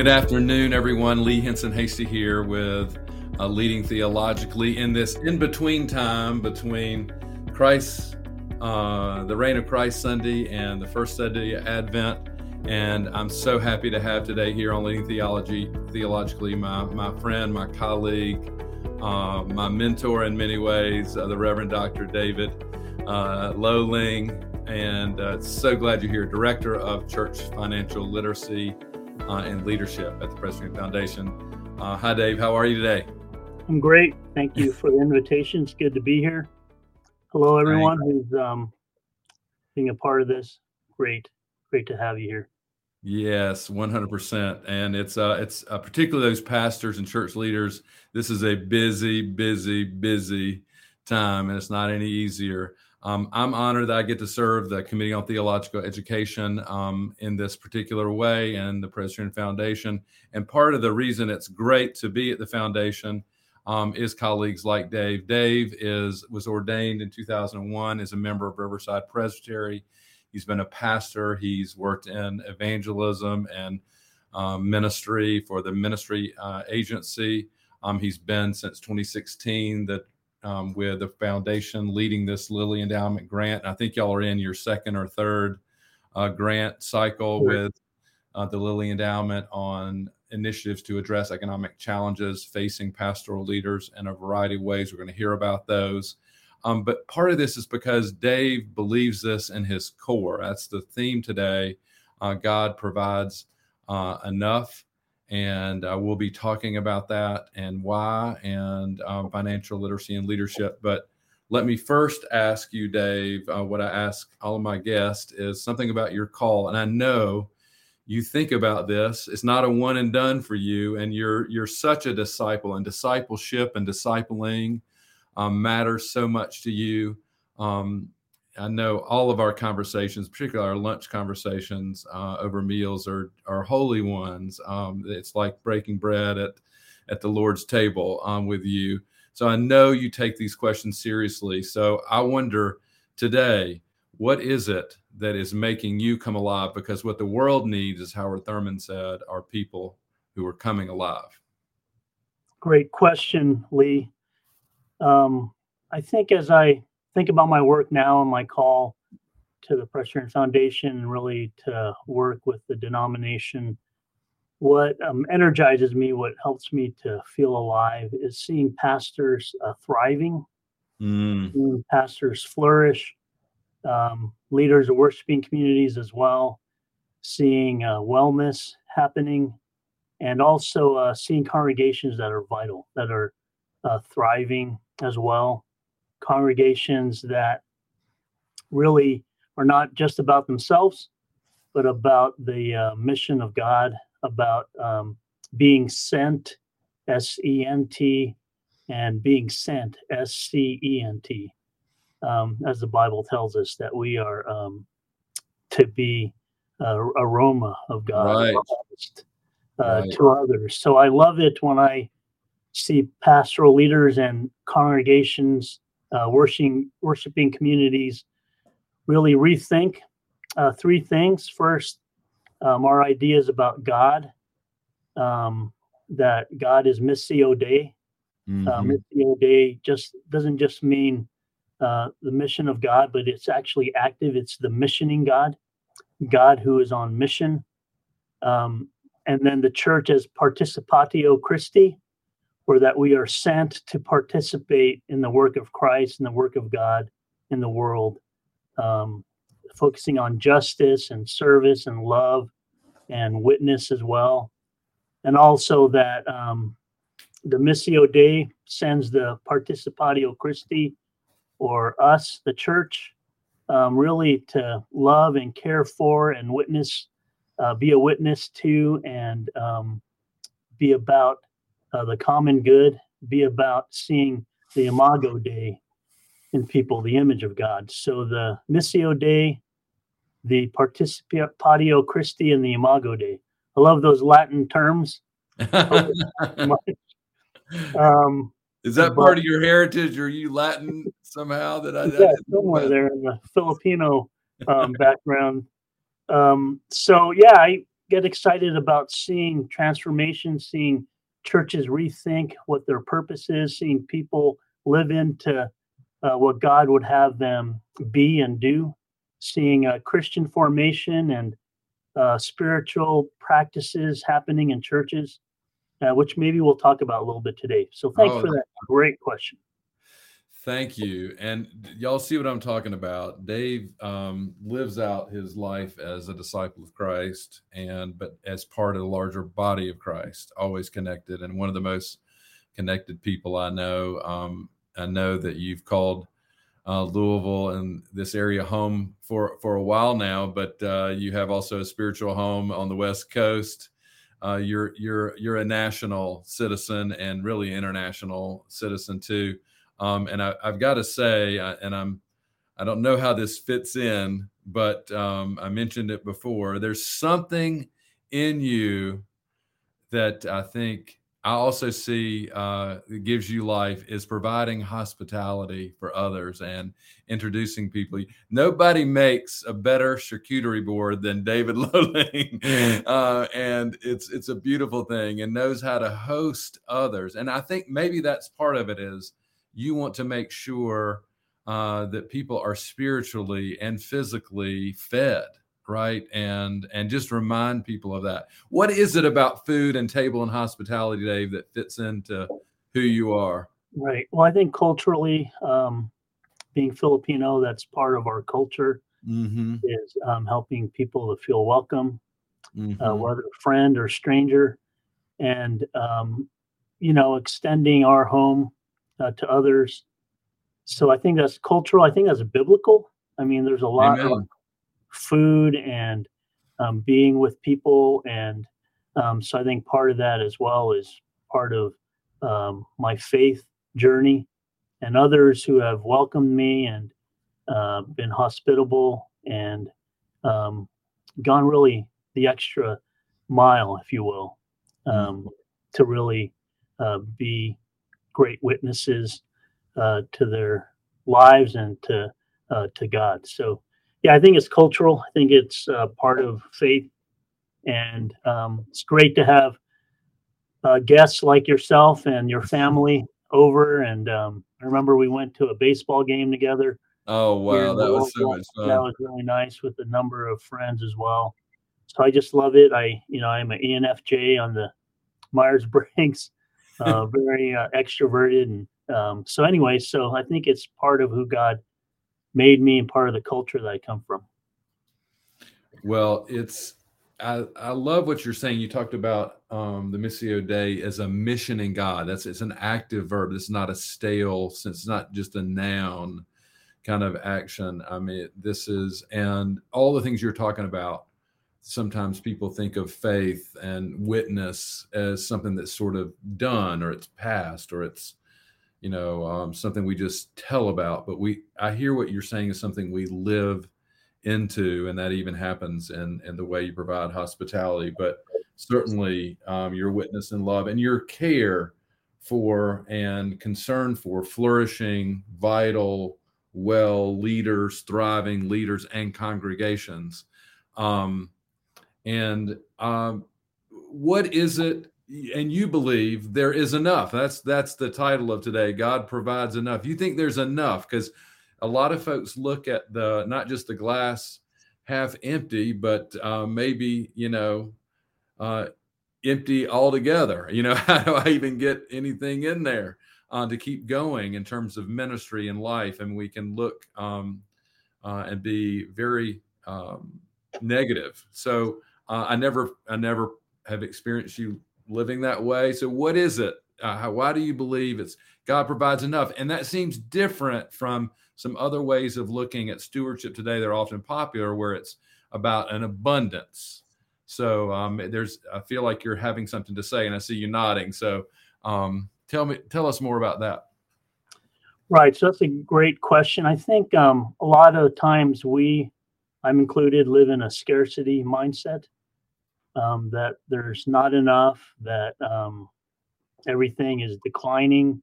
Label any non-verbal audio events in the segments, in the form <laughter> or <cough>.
Good afternoon, everyone. Lee Hinson Hasty here with uh, Leading Theologically in this in between time between Christ, uh, the Reign of Christ Sunday, and the first Sunday of Advent. And I'm so happy to have today here on Leading Theology, Theologically, my, my friend, my colleague, uh, my mentor in many ways, uh, the Reverend Dr. David uh, Loleng. And uh, so glad you're here, Director of Church Financial Literacy uh, and leadership at the Presbyterian Foundation. Uh, hi, Dave. How are you today? I'm great. Thank you for the invitation. It's good to be here. Hello, everyone who's um, being a part of this. Great, great to have you here. Yes, 100%. And it's uh, it's uh, particularly those pastors and church leaders. This is a busy, busy, busy time, and it's not any easier. Um, I'm honored that I get to serve the Committee on Theological Education um, in this particular way and the Presbyterian Foundation. And part of the reason it's great to be at the foundation um, is colleagues like Dave. Dave is was ordained in 2001 as a member of Riverside Presbytery. He's been a pastor. He's worked in evangelism and um, ministry for the ministry uh, agency. Um, he's been since 2016 the um, with the foundation leading this Lilly Endowment grant. I think y'all are in your second or third uh, grant cycle with uh, the Lilly Endowment on initiatives to address economic challenges facing pastoral leaders in a variety of ways. We're going to hear about those. Um, but part of this is because Dave believes this in his core. That's the theme today. Uh, God provides uh, enough and uh, we'll be talking about that and why and um, financial literacy and leadership. But let me first ask you, Dave, uh, what I ask all of my guests is something about your call. And I know you think about this; it's not a one and done for you, and you're you're such a disciple, and discipleship and discipling um, matters so much to you. Um, I know all of our conversations, particularly our lunch conversations uh, over meals, are are holy ones. Um, it's like breaking bread at at the Lord's table um, with you. So I know you take these questions seriously. So I wonder today, what is it that is making you come alive? Because what the world needs, as Howard Thurman said, are people who are coming alive. Great question, Lee. Um, I think as I think about my work now and my call to the Presbyterian Foundation and really to work with the denomination, what um, energizes me, what helps me to feel alive is seeing pastors uh, thriving, mm. seeing pastors flourish, um, leaders of worshiping communities as well, seeing uh, wellness happening, and also uh, seeing congregations that are vital, that are uh, thriving as well congregations that really are not just about themselves, but about the uh, mission of God, about um, being sent, S E N T, and being sent, S C E N T, um, as the Bible tells us that we are um, to be uh, aroma of God right. uh, right. to others. So I love it when I see pastoral leaders and congregations uh, worshiping worshiping communities really rethink uh, three things. First, um, our ideas about God, um, that God is Missio Dei. Uh, mm-hmm. Uh, Missio Dei just doesn't just mean uh, the mission of God, but it's actually active. It's the missioning God, God who is on mission. Um, and then the church as participatio Christi, or that we are sent to participate in the work of Christ and the work of God in the world, um, focusing on justice and service and love and witness as well. And also that um, the Missio Dei sends the Participatio Christi or us, the church, um, really to love and care for and witness, uh, be a witness to, and um, be about uh, the common good, be about seeing the Imago Dei in people, the image of God. So the Missio Dei, the Participatio Christi, and the Imago Dei. I love those Latin terms. <laughs> um, Is that part of your heritage? Or are you Latin somehow? That I yeah, somewhere there in the Filipino um, <laughs> background. Um, so yeah, I get excited about seeing transformation, seeing churches rethink what their purpose is, seeing people live into uh, what God would have them be and do, seeing a Christian formation and uh, spiritual practices happening in churches, uh, which maybe we'll talk about a little bit today. So thanks oh, for that great question. Thank you. And y'all see what I'm talking about. Dave um, lives out his life as a disciple of Christ and but as part of the larger body of Christ, always connected and one of the most connected people I know. Um, I know that you've called uh, Louisville and this area home for for a while now, but uh, you have also a spiritual home on the West Coast. Uh, you're you're you're a national citizen and really international citizen too. Um, and I, have got to say, I, and I'm, I don't know how this fits in, but um, I mentioned it before. There's something in you that I think I also see uh, gives you life is providing hospitality for others and introducing people. Nobody makes a better charcuterie board than David <laughs> Loleng, uh, and it's it's a beautiful thing and knows how to host others. And I think maybe that's part of it is you want to make sure uh, that people are spiritually and physically fed right? And and just remind people of that. What is it about food and table and hospitality dave that fits into who you are? Right. Well i think culturally um, being filipino that's part of our culture mm-hmm. is um, helping people to feel welcome uh, mm-hmm. uh, whether friend or stranger. And um, you know extending our home uh, to others. So I think that's cultural. I think that's biblical. I mean, there's a lot Amen. of food and um, being with people, and um, so I think part of that as well is part of um, my faith journey, and others who have welcomed me and uh, been hospitable and um, gone really the extra mile, if you will, um, to really uh, be great witnesses uh, to their lives and to uh, to God. So, yeah, I think it's cultural. I think it's uh, part of faith, and um, it's great to have uh, guests like yourself and your family over. And um, I remember we went to a baseball game together. Oh wow, that was so much fun. That was really nice with a number of friends as well. So I just love it. I, you know, I'm an ENFJ on the Myers Briggs uh, <laughs> very uh, extroverted. And um, so, anyway, so I think it's part of who God made me and part of the culture that I come from. Well, it's I, I love what you're saying. You talked about um, the Missio Dei as a mission in God. That's it's an active verb. It's not a stale since it's not just a noun kind of action. I mean, this is and all the things you're talking about sometimes people think of faith and witness as something that's sort of done or it's past or it's you know um, something we just tell about. But we i hear what you're saying is something we live into and that even happens in in the way you provide hospitality. But certainly um, your witness and love and your care for and concern for flourishing vital well leaders thriving leaders and congregations um, and um, what is it? And you believe there is enough. That's that's the title of today. God provides enough. You think there's enough because a lot of folks look at the not just the glass half empty, but uh, maybe you know uh, empty altogether. <laughs> You know, how do I even get anything in there uh, to keep going in terms of ministry and life? And we can look um, uh, and be very um, negative. So uh, I never, I never have experienced you living that way. So, what is it? Uh, how, why do you believe it's God provides enough? And that seems different from some other ways of looking at stewardship today. They're often popular, where it's about an abundance. So, um, there's, I feel like you're having something to say, and I see you nodding. So, um, tell me, tell us more about that. Right. So that's a great question. I think um, a lot of times we, I'm included, live in a scarcity mindset um, that there's not enough, that um, everything is declining.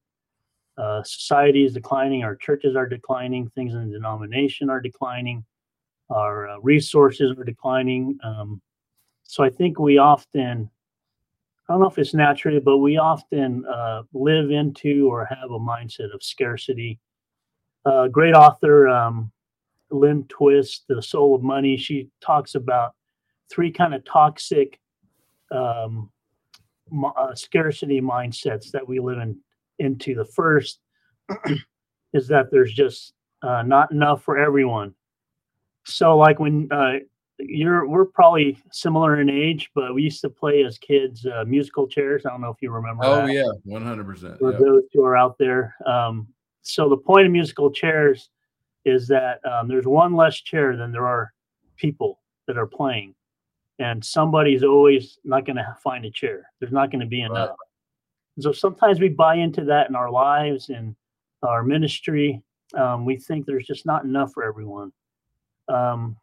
Uh, society is declining, our churches are declining, things in the denomination are declining, our uh, resources are declining. Um, so I think we often, I don't know if it's naturally, but we often uh, live into or have a mindset of scarcity. Uh, great author, um, Lynn Twist, The Soul of Money, she talks about three kind of toxic um, uh, scarcity mindsets that we live in into. The first <clears throat> is that there's just uh, not enough for everyone. So, like when uh, you're, we're probably similar in age, but we used to play as kids uh, musical chairs. I don't know if you remember. Oh that. yeah, one hundred percent. For those who are out there, um, so the point of musical chairs is that um, there's one less chair than there are people that are playing, and somebody's always not going to find a chair. There's not going to be enough. Right. So sometimes we buy into that in our lives and our ministry. Um, we think there's just not enough for everyone. Um,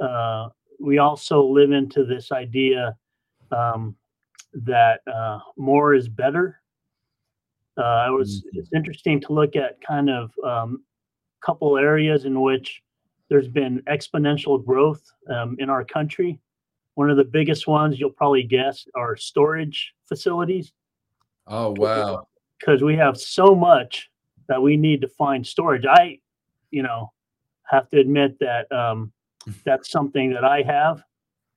uh, we also live into this idea um, that uh, more is better. Uh, it was mm-hmm. it's interesting to look at kind of a um, couple areas in which there's been exponential growth um, in our country. One of the biggest ones you'll probably guess are storage facilities. Oh wow! Because we have so much that we need to find storage. I, you know, have to admit that um, <laughs> that's something that I have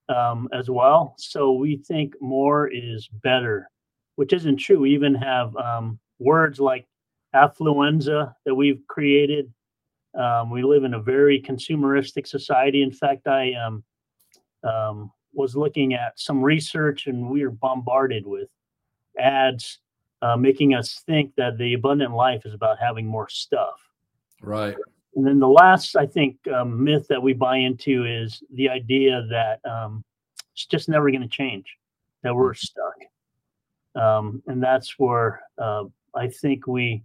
um, as well. So we think more is better, which isn't true. We even have um, words like affluenza that we've created. Um, we live in a very consumeristic society. In fact, I um, um, was looking at some research and we are bombarded with ads uh, making us think that the abundant life is about having more stuff. Right. And then the last, I think, um, myth that we buy into is the idea that um, it's just never going to change, that we're stuck. Um, and that's where uh, I think we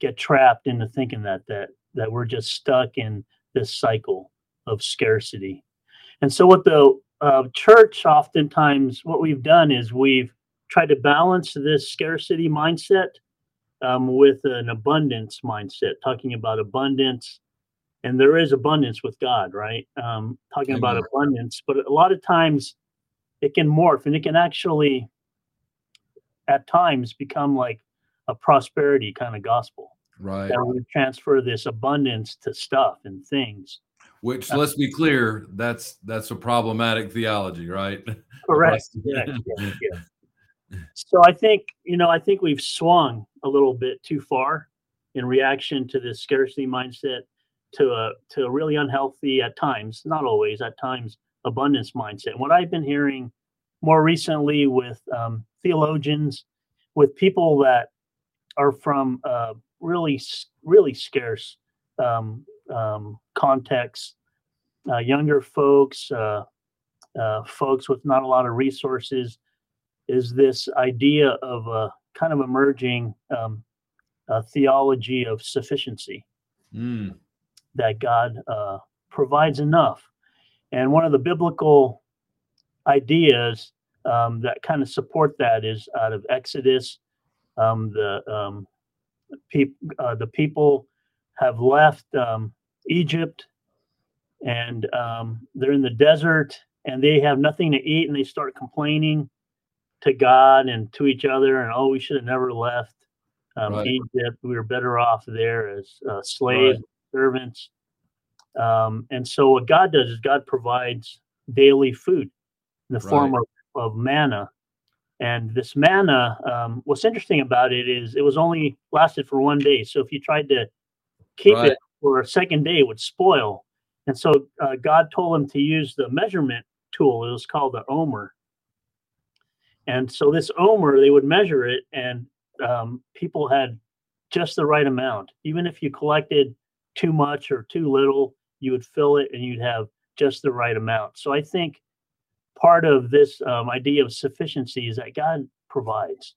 get trapped into thinking that that that we're just stuck in this cycle of scarcity. And so, what the uh, church oftentimes, what we've done is we've tried to balance this scarcity mindset um, with an abundance mindset, talking about abundance and there is abundance with God, right? Um, talking about abundance, but a lot of times it can morph and it can actually, at times, become like a prosperity kind of gospel. Right. That we transfer this abundance to stuff and things. Which, uh, let's be clear, that's that's a problematic theology, right? <laughs> Correct. yeah, yeah, <laughs> yeah. So I think you know I think we've swung a little bit too far in reaction to this scarcity mindset to a to a really unhealthy at times, not always, at times abundance mindset. What I've been hearing more recently with um, theologians, with people that are from uh, really really scarce um, um, contexts, uh, younger folks, uh, uh, folks with not a lot of resources, is this idea of a kind of emerging um, theology of sufficiency. Mm that God uh, provides enough. And one of the biblical ideas um, that kind of support that is out of Exodus. Um, the um, peop- uh, the people have left um, Egypt, and um, they're in the desert, and they have nothing to eat, and they start complaining to God and to each other, and oh, we should have never left um, right. Egypt. We were better off there as uh, slaves. Right servants. Um, and so what God does is God provides daily food in the right. form of, of manna. And this manna, um, what's interesting about it is it was only lasted for one day. So if you tried to keep it for a second day, would spoil. And so uh, God told him to use the measurement tool. It was called the omer. And so this omer, they would measure it, and um, people had just the right amount. Even if you collected too much or too little, you would fill it and you'd have just the right amount. So I think part of this um, idea of sufficiency is that God provides,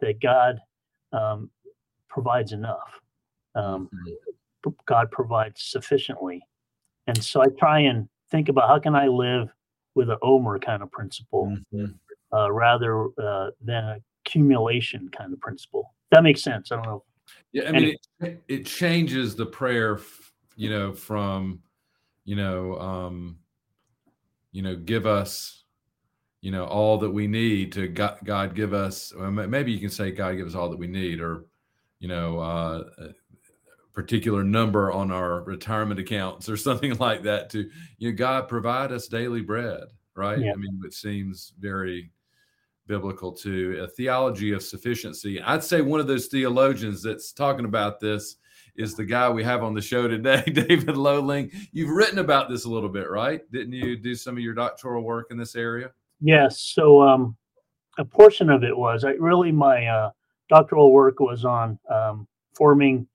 that God um, provides enough. Um. God provides sufficiently. And so I try and think about how can I live with an Omer kind of principle mm-hmm. uh, rather uh, than accumulation kind of principle. That makes sense. I don't know yeah, I mean, it, it changes the prayer, you know, from, you know, um, you know, give us, you know, all that we need to God, God give us. Maybe you can say God give us all that we need, or you know, uh, particular number on our retirement accounts or <laughs> something like that. To you know, God provide us daily bread, right? Yeah. I mean, it seems very biblical to a theology of sufficiency. I'd say one of those theologians that's talking about this is the guy we have on the show today, <laughs> David Loleng. You've written about this a little bit, right? Didn't you do some of your doctoral work in this area? Yes. So um, a portion of it was I really my uh, doctoral work was on um, forming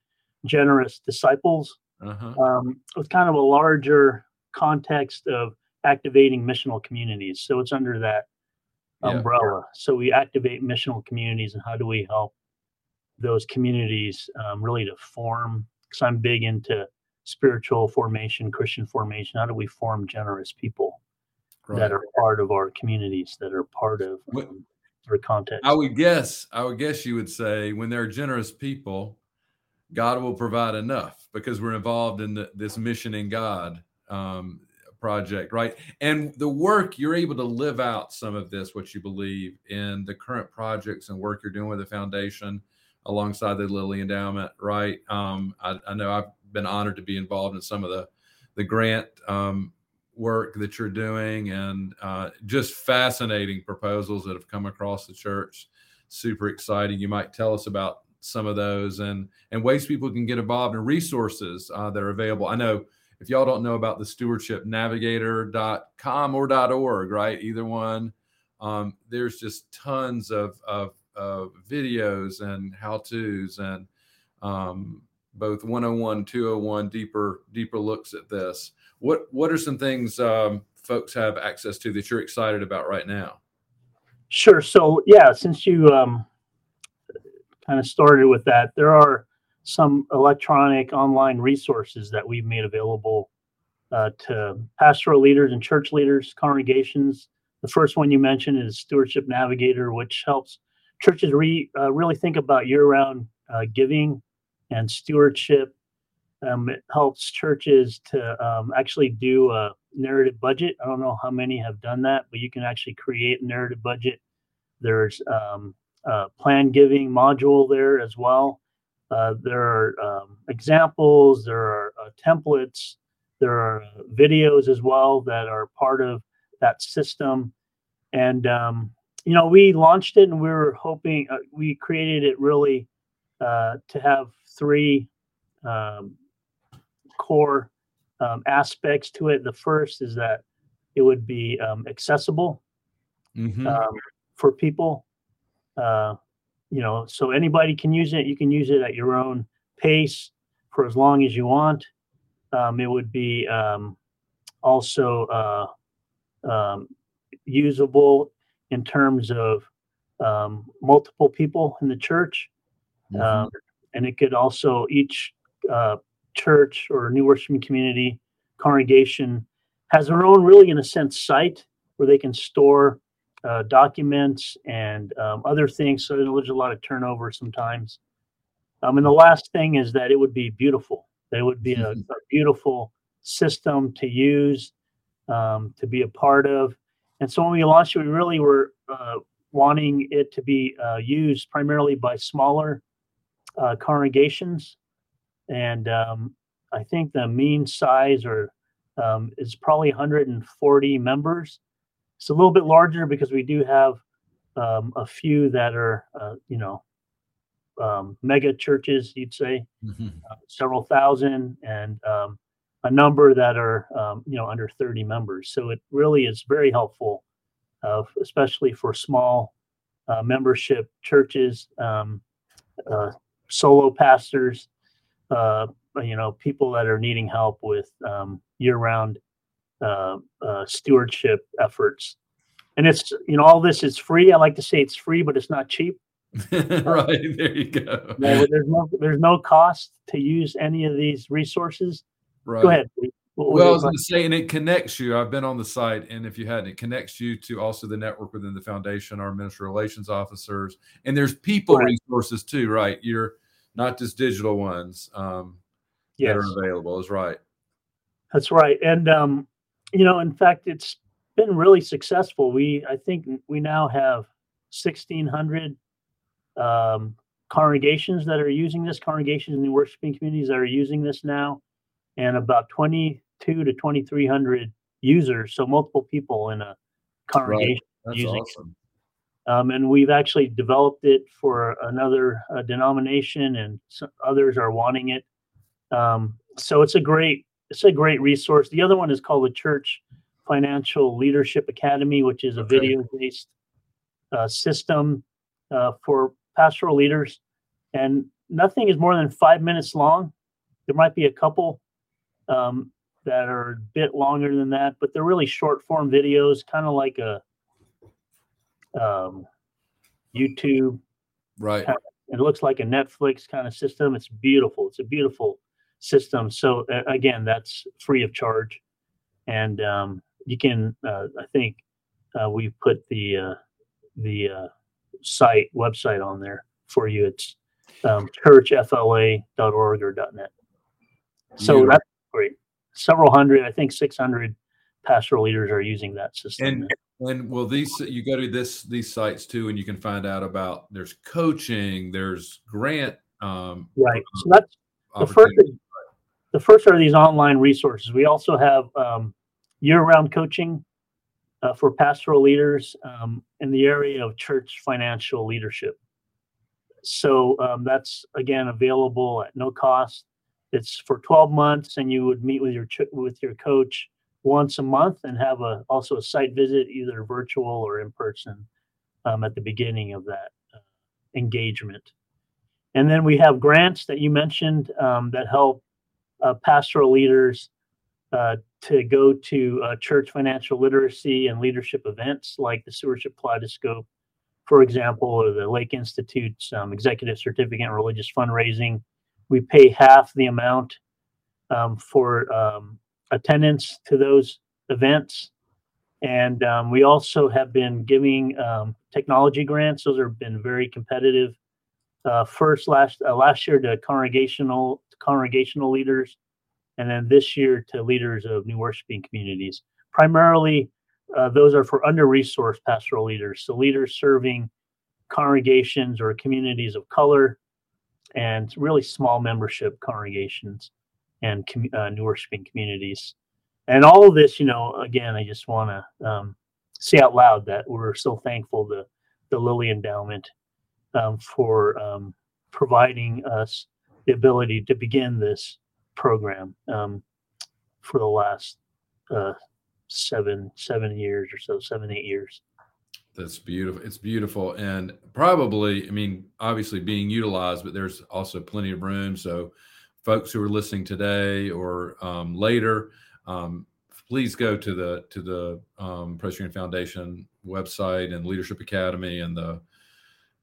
generous disciples uh-huh. um, with kind of a larger context of activating missional communities. So it's under that umbrella. Yeah. So we activate missional communities, and how do we help those communities um, really to form? Because I'm big into spiritual formation, Christian formation. How do we form generous people? right. that are part of our communities, that are part of um, our context. I would guess, I would guess you would say when there are generous people, God will provide enough because we're involved in the, this mission in God um, project, right? And the work you're able to live out some of this, what you believe in the current projects and work you're doing with the foundation alongside the Lilly Endowment, right? Um, I, I, know I've been honored to be involved in some of the the grant um, work that you're doing and uh, just fascinating proposals that have come across the church. Super exciting. You might tell us about some of those and and ways people can get involved and resources uh, that are available. I know if y'all don't know about the stewardshipnavigator.com or .org, right? Either one. Um, there's just tons of, of, of videos and how-tos and um, both 101, 201 deeper deeper looks at this. What what are some things um, folks have access to that you're excited about right now? Sure. So yeah, since you um, kind of started with that, there are some electronic online resources that we've made available uh, to pastoral leaders and church leaders, congregations. The first one you mentioned is Stewardship Navigator, which helps churches re, uh, really think about year-round uh, giving and stewardship um, it helps churches to um, actually do a narrative budget. I don't know how many have done that, but you can actually create a narrative budget. There's um, a plan giving module there as well. Uh, there are um, examples, there are uh, templates, there are videos as well that are part of that system. And, um, you know, we launched it and we were hoping, uh, we created it really uh, to have three um, core um, aspects to it. The first is that it would be um, accessible mm-hmm. um, for people. Uh, you know, so anybody can use it. You can use it at your own pace for as long as you want. Um, it would be um, also uh, um, usable in terms of multiple people in the church. Mm-hmm. and it could also each uh, church or new worshiping community congregation has their own, really, in a sense, site where they can store uh, documents and um, other things. So there's a lot of turnover sometimes. Um, and the last thing is that it would be beautiful. It would be a, <laughs> a beautiful system to use, um, to be a part of. And so when we launched it, we really were uh, wanting it to be uh, used primarily by smaller uh, congregations and um, I think the mean size or um, is probably 140 members. It's a little bit larger because we do have um, a few that are, uh, you know, um, mega churches, you'd say, mm-hmm. uh, several thousand, and um, a number that are, um, you know, under 30 members. So it really is very helpful, uh, especially for small uh, membership churches, um, uh, solo pastors, uh, you know, people that are needing help with um, year-round uh, uh, stewardship efforts. And it's you know all this is free. I like to say it's free, but it's not cheap. <laughs> right there you go. there's no there's no cost to use any of these resources. Right. Go ahead. well, I was going to say, and it connects you. I've been on the site, and if you hadn't, it connects you to also the network within the foundation, our minister relations officers, and there's people right. resources too, right? You're not just digital ones um, yes. that are available. Is right. That's right, and um, you know, in fact, it's been really successful. We I think we now have 1,600 um, congregations that are using this, congregations in the worshiping communities that are using this now, and about 22 to 2,300 users, so multiple people in a congregation Right. Using awesome. um, and we've actually developed it for another uh, denomination, and some others are wanting it. Um, so it's a great it's a great resource. The other one is called the Church Financial Leadership Academy, which is a Okay. video based uh, system uh, for pastoral leaders, and nothing is more than five minutes long. There might be a couple um, that are a bit longer than that, but they're really short form videos, kind of like a um, YouTube. Right. It looks like a Netflix kind of system. It's beautiful. It's a beautiful system. So uh, again, that's free of charge, and um, you can. Uh, I think uh, we put the uh, the uh, site website on there for you. It's um, churchfla.org or .net. So Beautiful. that's great. Several hundred, I think, six hundred pastoral leaders are using that system. And and well, these you go to this these sites too, and you can find out about there's coaching, there's grant um, right. So that's the first. The first are these online resources. We also have um, year-round coaching uh, for pastoral leaders um, in the area of church financial leadership. So um, that's again available at no cost. It's for 12 months and you would meet with your ch- with your coach once a month and have a also a site visit either virtual or in person um, at the beginning of that uh, engagement. And then we have grants that you mentioned um, that help uh, pastoral leaders uh, to go to uh, church financial literacy and leadership events like the Stewardship Kaleidoscope, for example, or the Lake Institute's um, Executive Certificate in Religious Fundraising. We pay half the amount um, for um, attendance to those events. And um, we also have been giving um, technology grants. Those have been very competitive uh, first last uh, last year to congregational congregational leaders, and then this year to leaders of new worshiping communities. Primarily, uh, those are for under-resourced pastoral leaders, so leaders serving congregations or communities of color, and really small membership congregations and com- uh, new worshiping communities. And all of this, you know, again, I just want to um, say out loud that we're so thankful to the Lilly Endowment um, for um, providing us the ability to begin this program um, for the last uh, seven seven years or so, seven eight years. That's beautiful. It's beautiful, and probably, I mean, obviously being utilized, but there's also plenty of room. So, folks who are listening today or um, later, um, please go to the to the um, Presbyterian Foundation website and Leadership Academy and the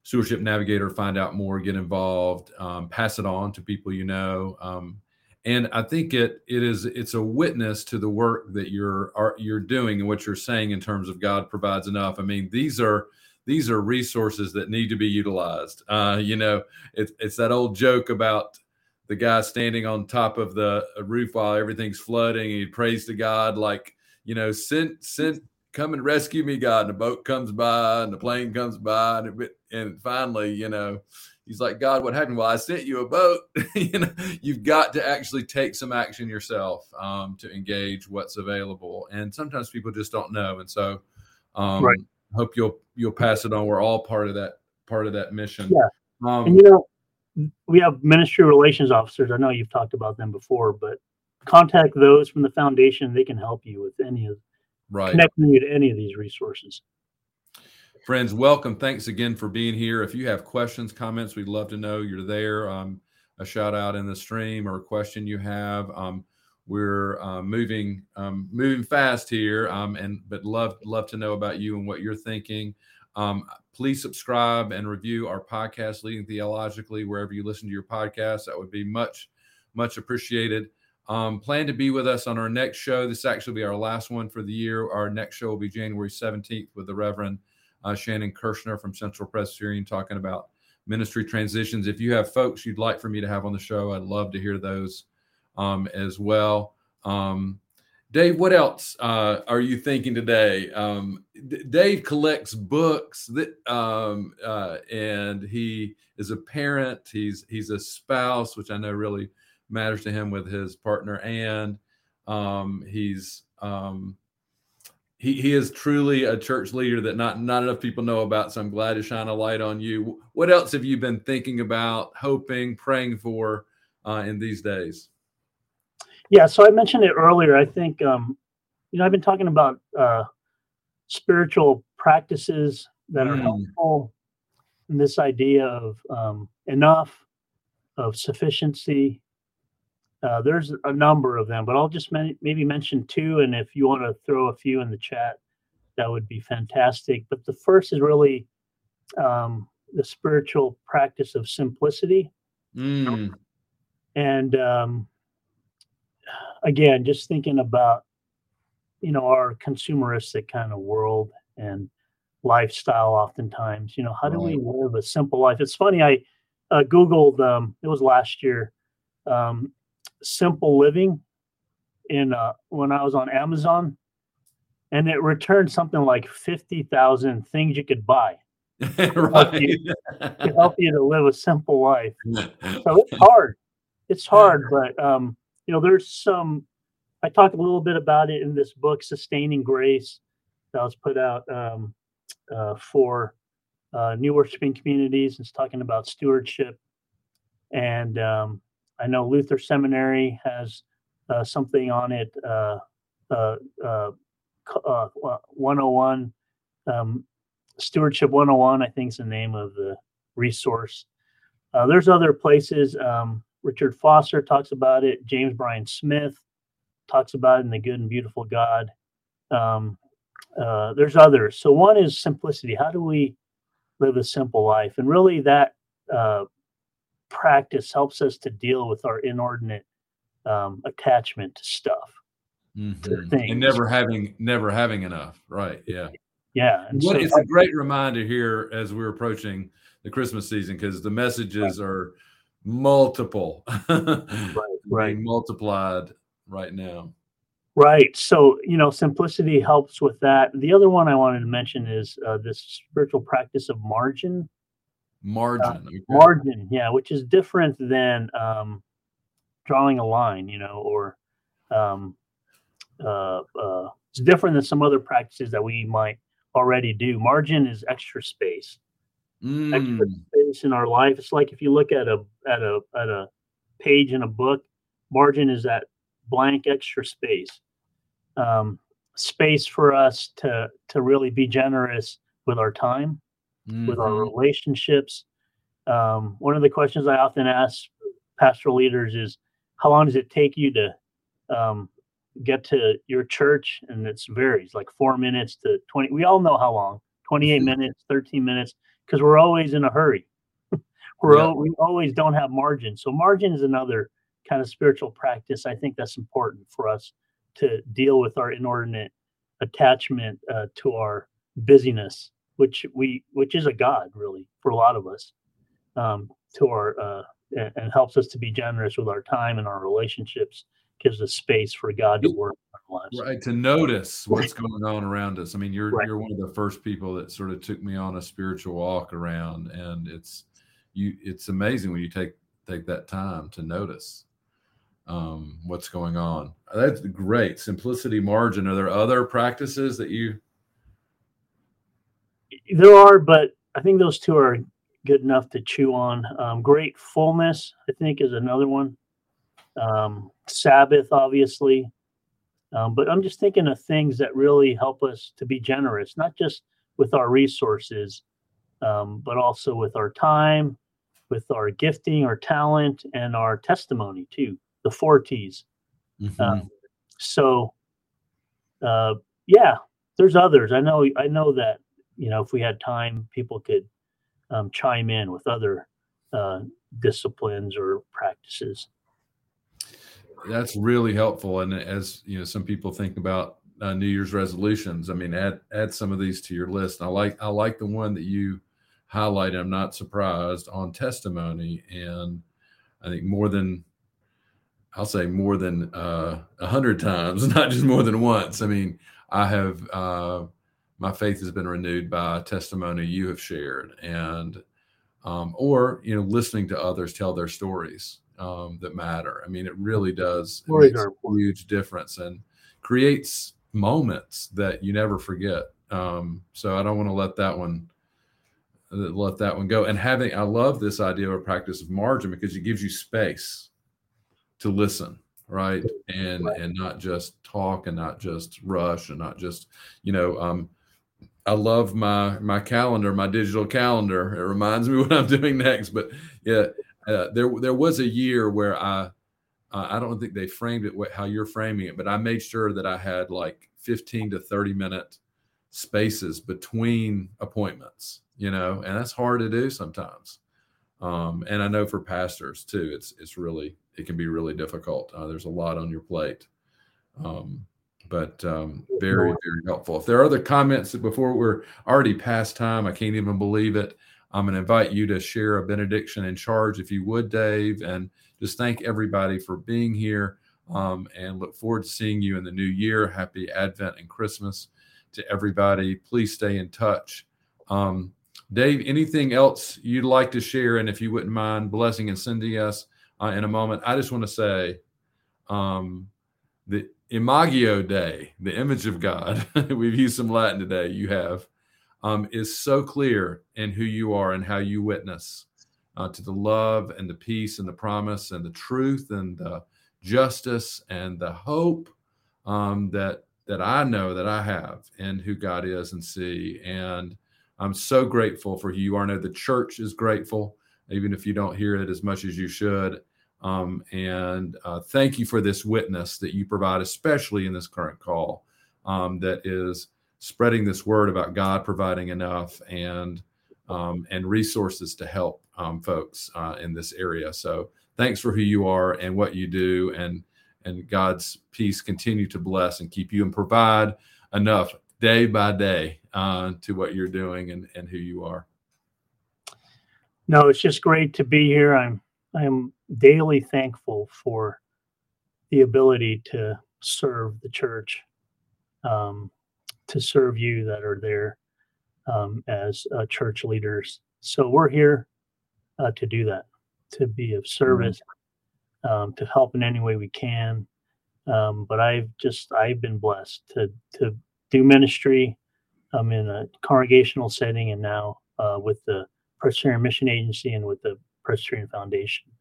Stewardship Navigator. Find out more, get involved, um, pass it on to people you know. Um, and I think it it is it's a witness to the work that you're are, you're doing and what you're saying in terms of God provides enough. I mean, these are these are resources that need to be utilized. Uh, you know, it's it's that old joke about the guy standing on top of the roof while everything's flooding. He prays to God like, you know, send send come and rescue me, God. And the boat comes by and the plane comes by, and it, and finally, you know, he's like, God, what happened? Well, I sent you a boat. <laughs> you know, you've got to actually take some action yourself um, to engage what's available, and sometimes people just don't know. And so, um, Right. hope you'll you'll pass it on. We're all part of that part of that mission. Yeah. Um, And you know, we have ministry relations officers. I know you've talked about them before, but contact those from the foundation. They can help you with any of right. connecting you to any of these resources. Friends, welcome. Thanks again for being here. If you have questions, comments, we'd love to know you're there. Um, a shout out in the stream or a question you have. Um, we're uh, moving um, moving fast here, um, and but love love to know about you and what you're thinking. Um, please subscribe and review our podcast, Leading Theologically, wherever you listen to your podcast. That would be much much appreciated. Um, plan to be with us on our next show. This actually will be our last one for the year. Our next show will be January 17th with the Reverend uh, Shannon Kershner from Central Presbyterian talking about ministry transitions. If you have folks you'd like for me to have on the show, I'd love to hear those um, as well. Um, Dave, what else uh, are you thinking today? Um, D- Dave collects books that, um, uh, and he is a parent. He's he's a spouse, which I know really matters to him with his partner, and um, he's um, he he is truly a church leader that not not enough people know about. So I'm glad to shine a light on you. What else have you been thinking about, hoping, praying for uh, in these days? Yeah, so I mentioned it earlier. I think um, you know I've been talking about uh, spiritual practices that are Mm. helpful, and this idea of um, enough, of sufficiency. Uh, there's a number of them, but I'll just maybe mention two, and if you want to throw a few in the chat, that would be fantastic. But the first is really um, the spiritual practice of simplicity. Mm, and um, again just thinking about you know our consumeristic kind of world and lifestyle oftentimes you know how do we live a simple life it's funny i uh, googled um, it was last year um, simple living in uh, when i was on amazon and it returned something like 50000 things you could buy. <laughs> Right. to help you to live a simple life. So it's hard. It's hard but um you know there's some i talk a little bit about it in this book sustaining grace that was put out um, uh, for uh, new worshiping communities it's talking about stewardship. And um, i know luther seminary has uh, something on it uh, uh, uh, uh, 101 um, stewardship 101 i think is the name of the resource uh, there's other places. Um, Richard Foster talks about it. James Bryan Smith talks about it in The Good and Beautiful God. Um, uh, there's others. So one is simplicity. How do we live a simple life? And really, that uh, practice helps us to deal with our inordinate um, attachment to stuff. Mhm. things. And never having never having enough. Right. Yeah. Yeah, What, so it's a great reminder here as we're approaching the Christmas season because the messages are multiple, <laughs> right. being multiplied right now. Right. So, you know, simplicity helps with that. The other one I wanted to mention is uh, this spiritual practice of margin. Margin. okay. Margin, yeah, which is different than um, drawing a line, you know, or um, uh, uh, it's different than some other practices that we might already do. Margin is extra space. Extra Mm, space in our life. It's like if you look at a at a at a page in a book, margin is that blank extra space. Um, space for us to to really be generous with our time, with our relationships. Um, one of the questions I often ask pastoral leaders is, "How long does it take you to um, get to your church?" And it varies, like four minutes to twenty. We all know how long: twenty-eight minutes, thirteen minutes, because we're always in a hurry. <laughs> we're Yeah. al- we always don't have margin. So margin is another kind of spiritual practice. I think that's important for us to deal with our inordinate attachment uh, to our busyness which we which is a god really for a lot of us um, to our uh, and, and helps us to be generous with our time and our relationships gives us space for god to work in our lives Right. To notice what's going on around us. I mean, you're Right. you're one of the first people that sort of took me on a spiritual walk around, and it's you. It's amazing when you take take that time to notice um, what's going on. That's great. Simplicity margin. Are there other practices that you? There are but i think those two are good enough to chew on. Um, fullness, i think is another one. Um, sabbath obviously. Um, but i'm just thinking of things that really help us to be generous not just with our resources um, but also with our time with our gifting our talent and our testimony too the four t's. Mhm. um, so uh, yeah there's others. I know i know that you know if we had time people could um, chime in with other uh, disciplines or practices That's really helpful. And as you know, some people think about uh, New Year's resolutions. I mean, add add some of these to your list. I like I like the one that you highlighted. I'm not surprised on testimony, and I think more than I'll say more than uh, a hundred times, <laughs> not just more than once. I mean, I have uh, my faith has been renewed by testimony you have shared, and um, or you know, listening to others tell their stories um, that matter. I mean, it really does it makes a huge difference and creates moments that you never forget. Um, so I don't want to let that one let that one go. And having, I love this idea of a practice of margin because it gives you space to listen, right? And right. and not just talk and not just rush and not just, you know, um, I love my my calendar, my digital calendar. It reminds me <laughs> what I'm doing next. But yeah, uh, there there was a year where I uh, I don't think they framed it how you're framing it, but I made sure that I had like 15 to 30 minute spaces between appointments you know, and that's hard to do sometimes. Um, and I know for pastors too, it's it's really it can be really difficult. Uh, there's a lot on your plate, um, but um, very very helpful. If there are other comments before we're already past time, I can't even believe it. I'm going to invite you to share a benediction in charge, if you would, Dave, and just thank everybody for being here. Um, and look forward to seeing you in the new year. Happy Advent and Christmas to everybody. Please stay in touch. Um, Dave, anything else you'd like to share? And if you wouldn't mind blessing and sending us uh, in a moment, I just want to say um, the Imago Dei, the image of God, <laughs> we've used some Latin today, you have, um, is so clear in who you are and how you witness uh, to the love and the peace and the promise and the truth and the justice and the hope um, that that I know that I have and who God is and see. And I'm so grateful for who you are. I know the church is grateful, even if you don't hear it as much as you should. Um, and uh, thank you for this witness that you provide, especially in this current call, um, that is spreading this word about God providing enough and um, and resources to help um, folks uh, in this area. So thanks for who you are and what you do, and and God's peace continue to bless and keep you and provide enough day by day uh, to what you're doing and, and who you are. No, it's just great to be here. I'm I am daily thankful for the ability to serve the church, um, to serve you that are there um, as uh, church leaders. So we're here uh, to do that, to be of mm-hmm. service, um, to help in any way we can. Um, but I've just I've been blessed to to do ministry um, in a congregational setting and now uh, with the Presbyterian Mission Agency and with the Presbyterian Foundation.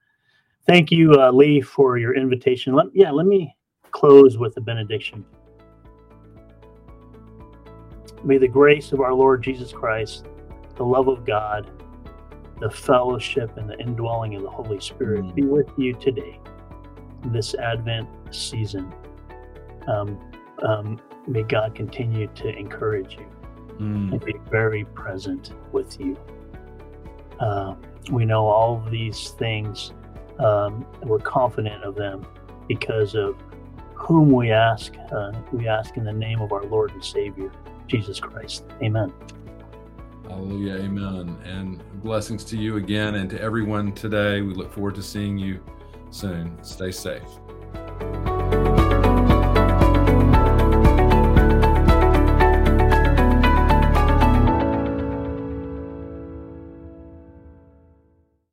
Thank you, uh, Lee, for your invitation. Let, yeah, let me close with a benediction. May the grace of our Lord Jesus Christ, the love of God, the fellowship and the indwelling of the Holy Spirit mm. be with you today, this Advent season. Um, um, may God continue to encourage you mm. and be very present with you. Uh, we know all of these things, um, we're confident of them because of whom we ask. Uh, we ask in the name of our Lord and Savior, Jesus Christ. Amen. Hallelujah. Amen. And blessings to you again and to everyone today. We look forward to seeing you soon. Stay safe.